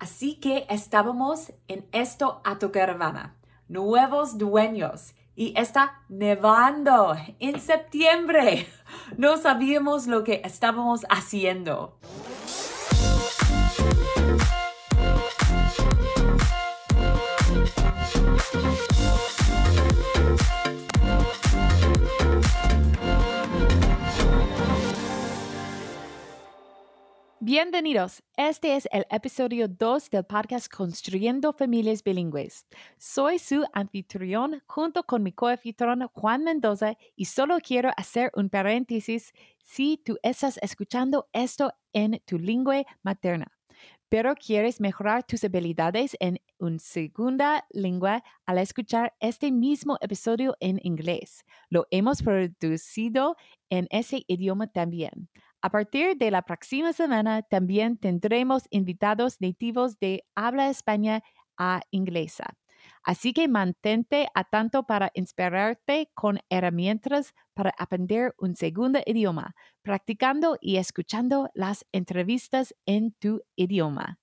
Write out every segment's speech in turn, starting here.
Así que estábamos en esto caravana, nuevos dueños, y está nevando en septiembre. No sabíamos lo que estábamos haciendo. Bienvenidos. Este es el episodio 2 del podcast Construyendo Familias Bilingües. Soy su anfitrión junto con mi coanfitrión Juan Mendoza y solo quiero hacer un paréntesis si tú estás escuchando esto en tu lengua materna, pero quieres mejorar tus habilidades en una segunda lengua al escuchar este mismo episodio en inglés. Lo hemos producido en ese idioma también. A partir de la próxima semana también tendremos invitados nativos de habla española a inglesa. Así que mantente atento para inspirarte con herramientas para aprender un segundo idioma, practicando y escuchando las entrevistas en tu idioma.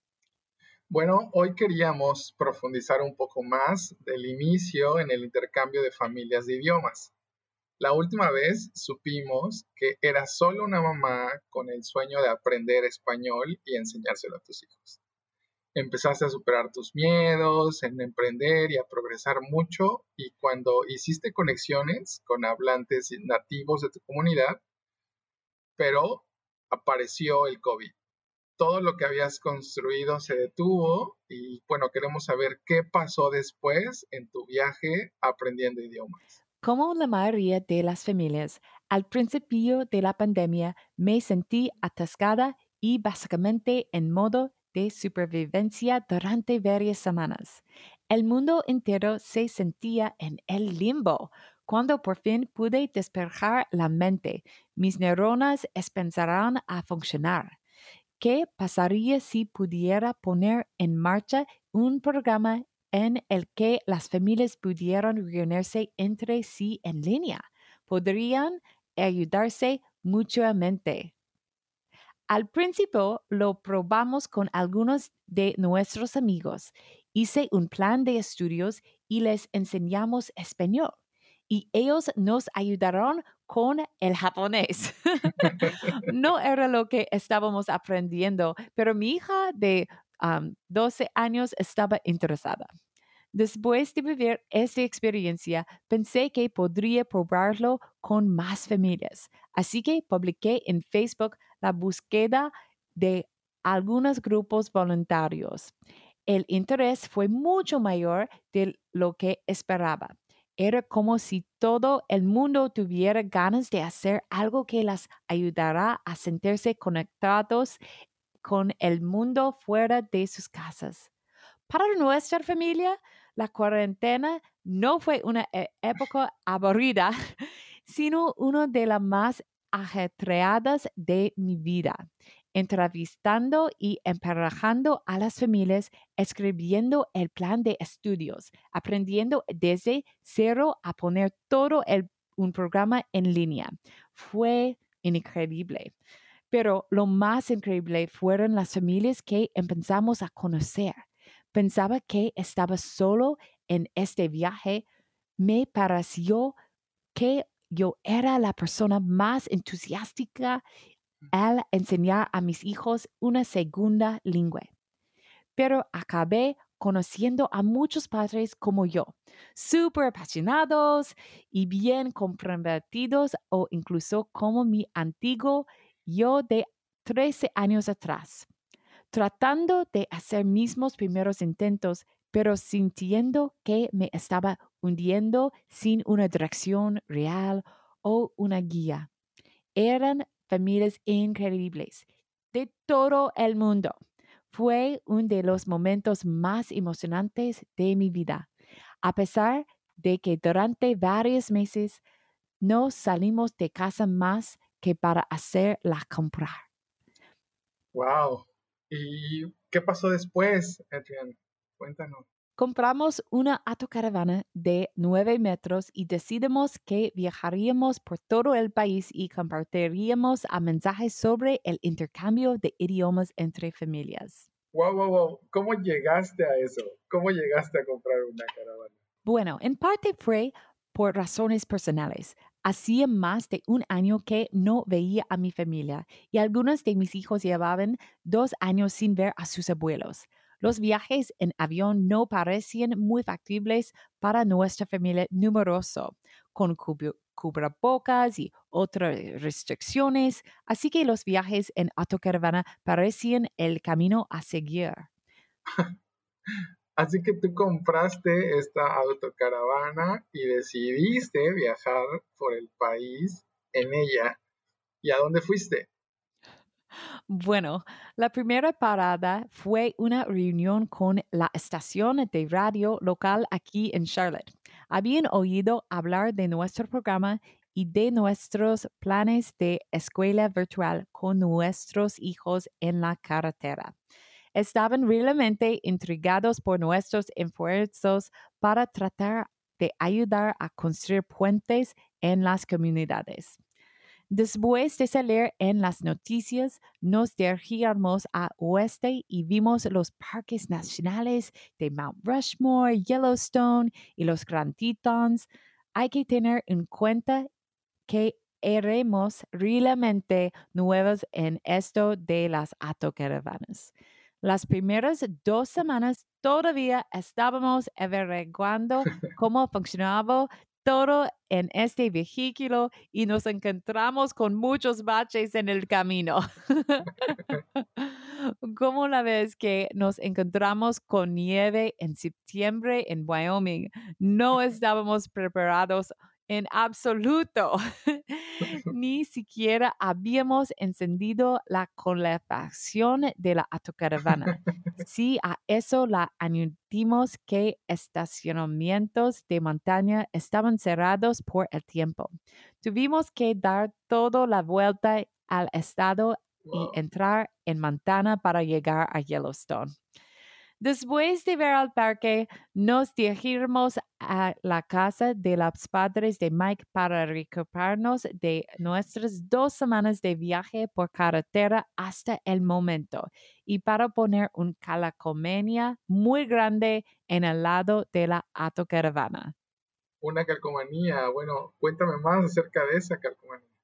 Bueno, hoy queríamos profundizar un poco más del inicio en el intercambio de familias de idiomas. La última vez supimos que era solo una mamá con el sueño de aprender español y enseñárselo a tus hijos. Empezaste a superar tus miedos, en emprender y a progresar mucho y cuando hiciste conexiones con hablantes nativos de tu comunidad, pero apareció el COVID. Todo lo que habías construido se detuvo y bueno, queremos saber qué pasó después en tu viaje aprendiendo idiomas. Como la mayoría de las familias, al principio de la pandemia me sentí atascada y básicamente en modo de supervivencia durante varias semanas. El mundo entero se sentía en el limbo. Cuando por fin pude despejar la mente, mis neuronas empezaron a funcionar. ¿Qué pasaría si pudiera poner en marcha un programa en el que las familias pudieran reunirse entre sí en línea. Podrían ayudarse mutuamente. Al principio lo probamos con algunos de nuestros amigos. Hice un plan de estudios y les enseñamos español. Y ellos nos ayudaron con el japonés. no era lo que estábamos aprendiendo, pero mi hija de 12 años estaba interesada. Después de vivir esta experiencia, pensé que podría probarlo con más familias, así que publiqué en Facebook la búsqueda de algunos grupos voluntarios. El interés fue mucho mayor de lo que esperaba. Era como si todo el mundo tuviera ganas de hacer algo que las ayudara a sentirse conectados con el mundo fuera de sus casas. Para nuestra familia, la cuarentena no fue una e, época aburrida, sino una de las más ajetreadas de mi vida, entrevistando y emparejando a las familias, escribiendo el plan de estudios, aprendiendo desde cero a poner todo un programa en línea. Fue increíble. Pero lo más increíble fueron las familias que empezamos a conocer. Pensaba que estaba solo en este viaje. Me pareció que yo era la persona más entusiástica al enseñar a mis hijos una segunda lengua. Pero acabé conociendo a muchos padres como yo, súper apasionados y bien comprometidos o incluso como mi antiguo yo de 13 años atrás, tratando de hacer mismos primeros intentos, pero sintiendo que me estaba hundiendo sin una dirección real o una guía. Eran familias increíbles de todo el mundo. Fue uno de los momentos más emocionantes de mi vida, a pesar de que durante varios meses no salimos de casa más que para hacer la compra. Wow. ¿Y qué pasó después, Adrián? Cuéntanos. Compramos una autocaravana de 9 metros y decidimos que viajaríamos por todo el país y compartiríamos a mensajes sobre el intercambio de idiomas entre familias. Wow, wow, wow. ¿Cómo llegaste a eso? ¿Cómo llegaste a comprar una caravana? Bueno, en parte fue por razones personales. Hacía más de un año que no veía a mi familia y algunos de mis hijos llevaban dos años sin ver a sus abuelos. Los viajes en avión no parecían muy factibles para nuestra familia numerosa, con cubrebocas y otras restricciones, así que los viajes en autocaravana parecían el camino a seguir. Así que tú compraste esta autocaravana y decidiste viajar por el país en ella. ¿Y a dónde fuiste? Bueno, la primera parada fue una reunión con la estación de radio local aquí en Charlotte. Habían oído hablar de nuestro programa y de nuestros planes de escuela virtual con nuestros hijos en la carretera estaban realmente intrigados por nuestros esfuerzos para tratar de ayudar a construir puentes en las comunidades. Después de salir en las noticias, nos dirigimos a oeste y vimos los parques nacionales de Mount Rushmore, Yellowstone y los Grand Tetons. Hay que tener en cuenta que éramos realmente nuevos en esto de las autocaravanas. Las primeras dos semanas todavía estábamos averiguando cómo funcionaba todo en este vehículo y nos encontramos con muchos baches en el camino. como la vez que nos encontramos con nieve en septiembre en Wyoming, no estábamos preparados en absoluto. Ni siquiera habíamos encendido la calefacción de la autocaravana. Si a eso la añadimos que estacionamientos de montaña estaban cerrados por el tiempo. Tuvimos que dar toda la vuelta al estado y entrar en Montana para llegar a Yellowstone. Después de ver al parque, nos dirigimos a la casa de los padres de Mike para recuperarnos de nuestras dos semanas de viaje por carretera hasta el momento y para poner un calacomania muy grande en el lado de la autocaravana. Una calcomanía. Bueno, cuéntame más acerca de esa calcomanía.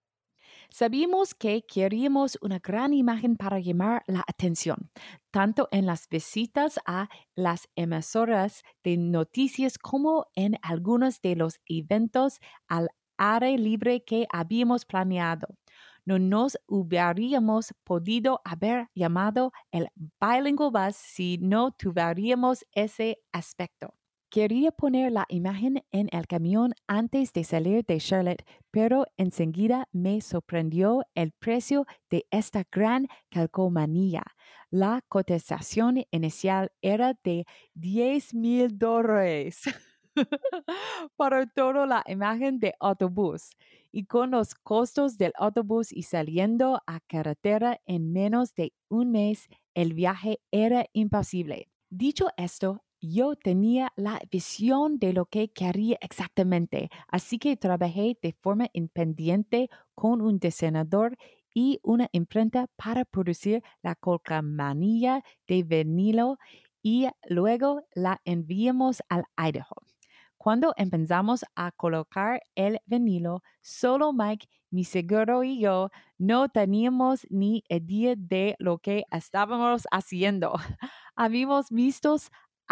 Sabíamos que queríamos una gran imagen para llamar la atención, tanto en las visitas a las emisoras de noticias como en algunos de los eventos al aire libre que habíamos planeado. No nos hubiéramos podido haber llamado el Bilingual Bus si no tuviéramos ese aspecto. Quería poner la imagen en el camión antes de salir de Charlotte, pero enseguida me sorprendió el precio de esta gran calcomanía. La cotización inicial era de 10 mil dólares para toda la imagen de autobús. Y con los costos del autobús y saliendo a carretera en menos de un mes, el viaje era imposible. Dicho esto, yo tenía la visión de lo que quería exactamente, así que trabajé de forma independiente con un diseñador y una imprenta para producir la colcamanilla de vinilo y luego la enviamos al Idaho. Cuando empezamos a colocar el vinilo, solo Mike, mi seguro y yo no teníamos ni idea de lo que estábamos haciendo. Habíamos visto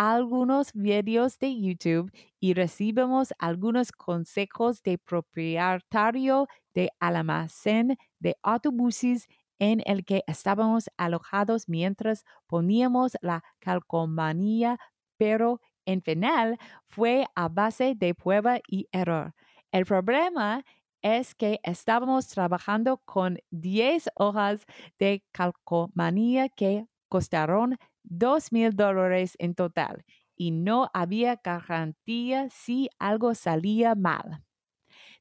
algunos videos de YouTube y recibimos algunos consejos de propietario de almacén de autobuses en el que estábamos alojados mientras poníamos la calcomanía, pero en final fue a base de prueba y error. El problema es que estábamos trabajando con 10 hojas de calcomanía que costaron dos mil dólares en total y no había garantía si algo salía mal.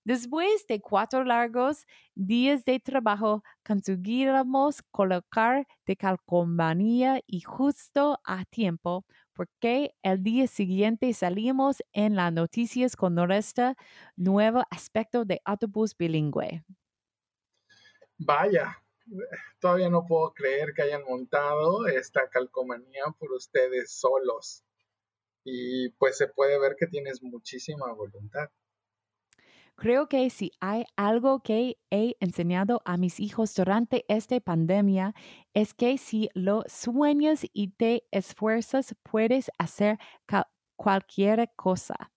Después de cuatro largos días de trabajo, conseguimos colocar de calcomanía y justo a tiempo, porque el día siguiente salimos en las noticias con nuestro nuevo aspecto de autobús bilingüe. Vaya, todavía no puedo creer que hayan montado esta calcomanía por ustedes solos. Y pues se puede ver que tienes muchísima voluntad. Creo que si hay algo que he enseñado a mis hijos durante esta pandemia es que si lo sueñas y te esfuerzas, puedes hacer cualquier cosa.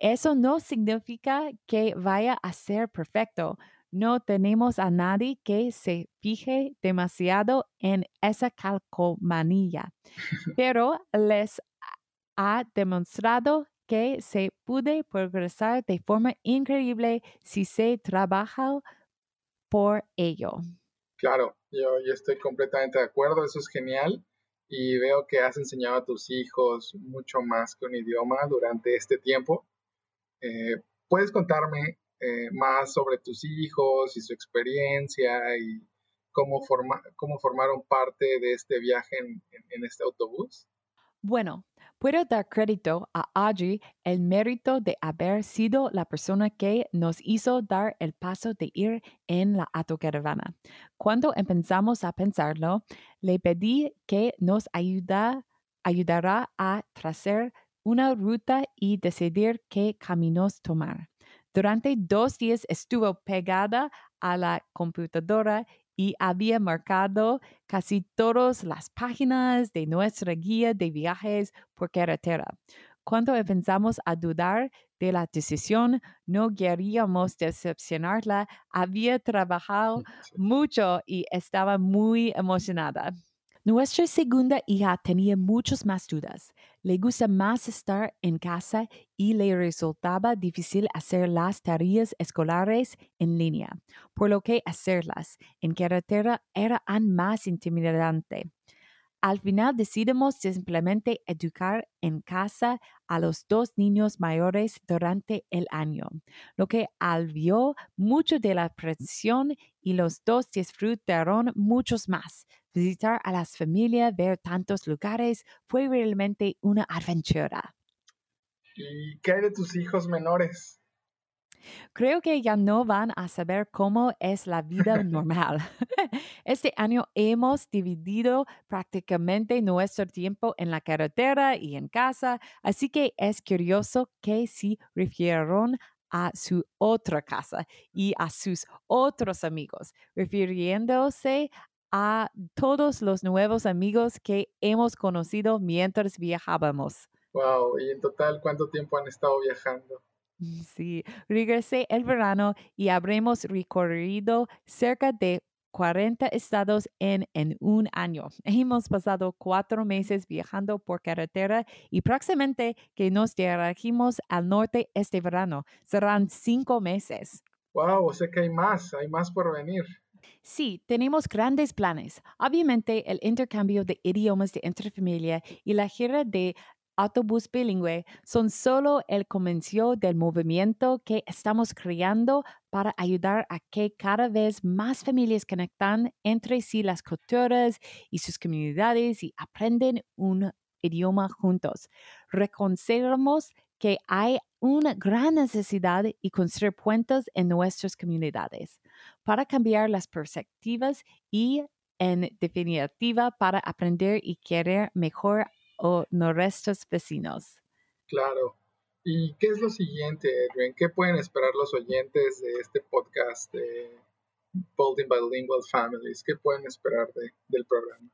Eso no significa que vaya a ser perfecto. No tenemos a nadie que se fije demasiado en esa calcomanía, pero les ha demostrado que se puede progresar de forma increíble si se trabaja por ello. Claro, yo, yo estoy completamente de acuerdo, eso es genial y veo que has enseñado a tus hijos mucho más que un idioma durante este tiempo. Eh, ¿Puedes contarme eh, más sobre tus hijos y su experiencia y cómo, forma, cómo formaron parte de este viaje en, este autobús? Bueno, puedo dar crédito a Audrey el mérito de haber sido la persona que nos hizo dar el paso de ir en la autocaravana. Cuando empezamos a pensarlo, le pedí que nos ayuda, ayudara a trazar una ruta y decidir qué caminos tomar. Durante dos días estuvo pegada a la computadora y había marcado casi todas las páginas de nuestra guía de viajes por carretera. Cuando empezamos a dudar de la decisión, no queríamos decepcionarla. Había trabajado mucho y estaba muy emocionada. Nuestra segunda hija tenía muchas más dudas. Le gusta más estar en casa y le resultaba difícil hacer las tareas escolares en línea, por lo que hacerlas en carretera era aún más intimidante. Al final decidimos simplemente educar en casa a los dos niños mayores durante el año, lo que alivió mucho de la presión y los dos disfrutaron muchos más. Visitar a las familias, ver tantos lugares, fue realmente una aventura. ¿Y qué hay de tus hijos menores? Creo que ya no van a saber cómo es la vida normal. Este año hemos dividido prácticamente nuestro tiempo en la carretera y en casa, así que es curioso que si refirieron a su otra casa y a sus otros amigos, refiriéndose a todos los nuevos amigos que hemos conocido mientras viajábamos. Wow, y en total, ¿cuánto tiempo han estado viajando? Sí, regresé el verano y habremos recorrido cerca de 40 estados en, en un año. Hemos pasado cuatro meses viajando por carretera y próximamente que nos dirigimos al norte este verano. Serán cinco meses. Wow, sé que hay más, hay más por venir. Sí, tenemos grandes planes. Obviamente, el intercambio de idiomas de familia y la gira de autobús bilingüe son solo el comienzo del movimiento que estamos creando para ayudar a que cada vez más familias conectan entre sí las culturas y sus comunidades y aprenden un idioma juntos. Reconocemos que hay una gran necesidad y construir puentes en nuestras comunidades para cambiar las perspectivas y en definitiva para aprender y querer mejor o nuestros vecinos. Claro. ¿Y qué es lo siguiente, Edwin? ¿Qué pueden esperar los oyentes de este podcast de Building Bilingual Families? ¿Qué pueden esperar del programa?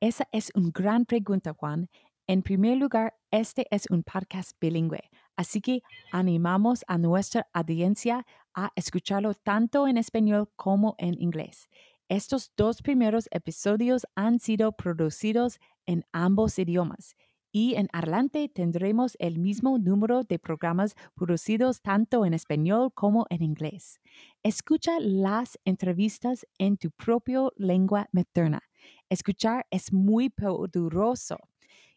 Esa es una gran pregunta, Juan. En primer lugar, este es un podcast bilingüe, así que animamos a nuestra audiencia a escucharlo tanto en español como en inglés. Estos dos primeros episodios han sido producidos en ambos idiomas y en adelante tendremos el mismo número de programas producidos tanto en español como en inglés. Escucha las entrevistas en tu propia lengua materna. Escuchar es muy poderoso.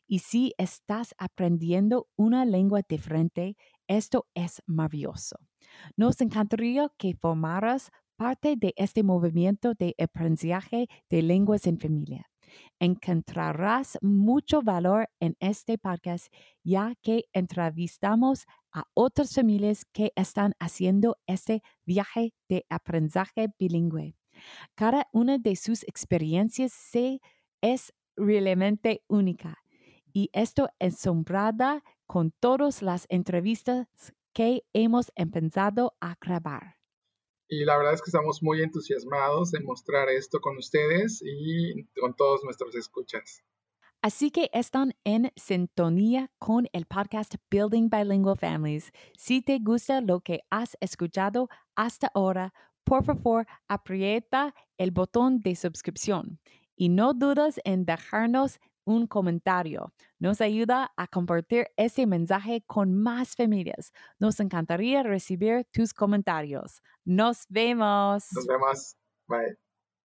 Y si estás aprendiendo una lengua diferente, esto es maravilloso. Nos encantaría que formaras parte de este movimiento de aprendizaje de lenguas en familia. Encontrarás mucho valor en este podcast ya que entrevistamos a otras familias que están haciendo este viaje de aprendizaje bilingüe. Cada una de sus experiencias se es realmente única y esto asombrada con todas las entrevistas que hemos empezado a grabar. Y la verdad es que estamos muy entusiasmados de mostrar esto con ustedes y con todos nuestros escuchas. Así que están en sintonía con el podcast Building Bilingual Families. Si te gusta lo que has escuchado hasta ahora, por favor, aprieta el botón de suscripción y no dudes en dejarnos un comentario. Nos ayuda a compartir este mensaje con más familias. Nos encantaría recibir tus comentarios. Nos vemos. Nos vemos. Bye.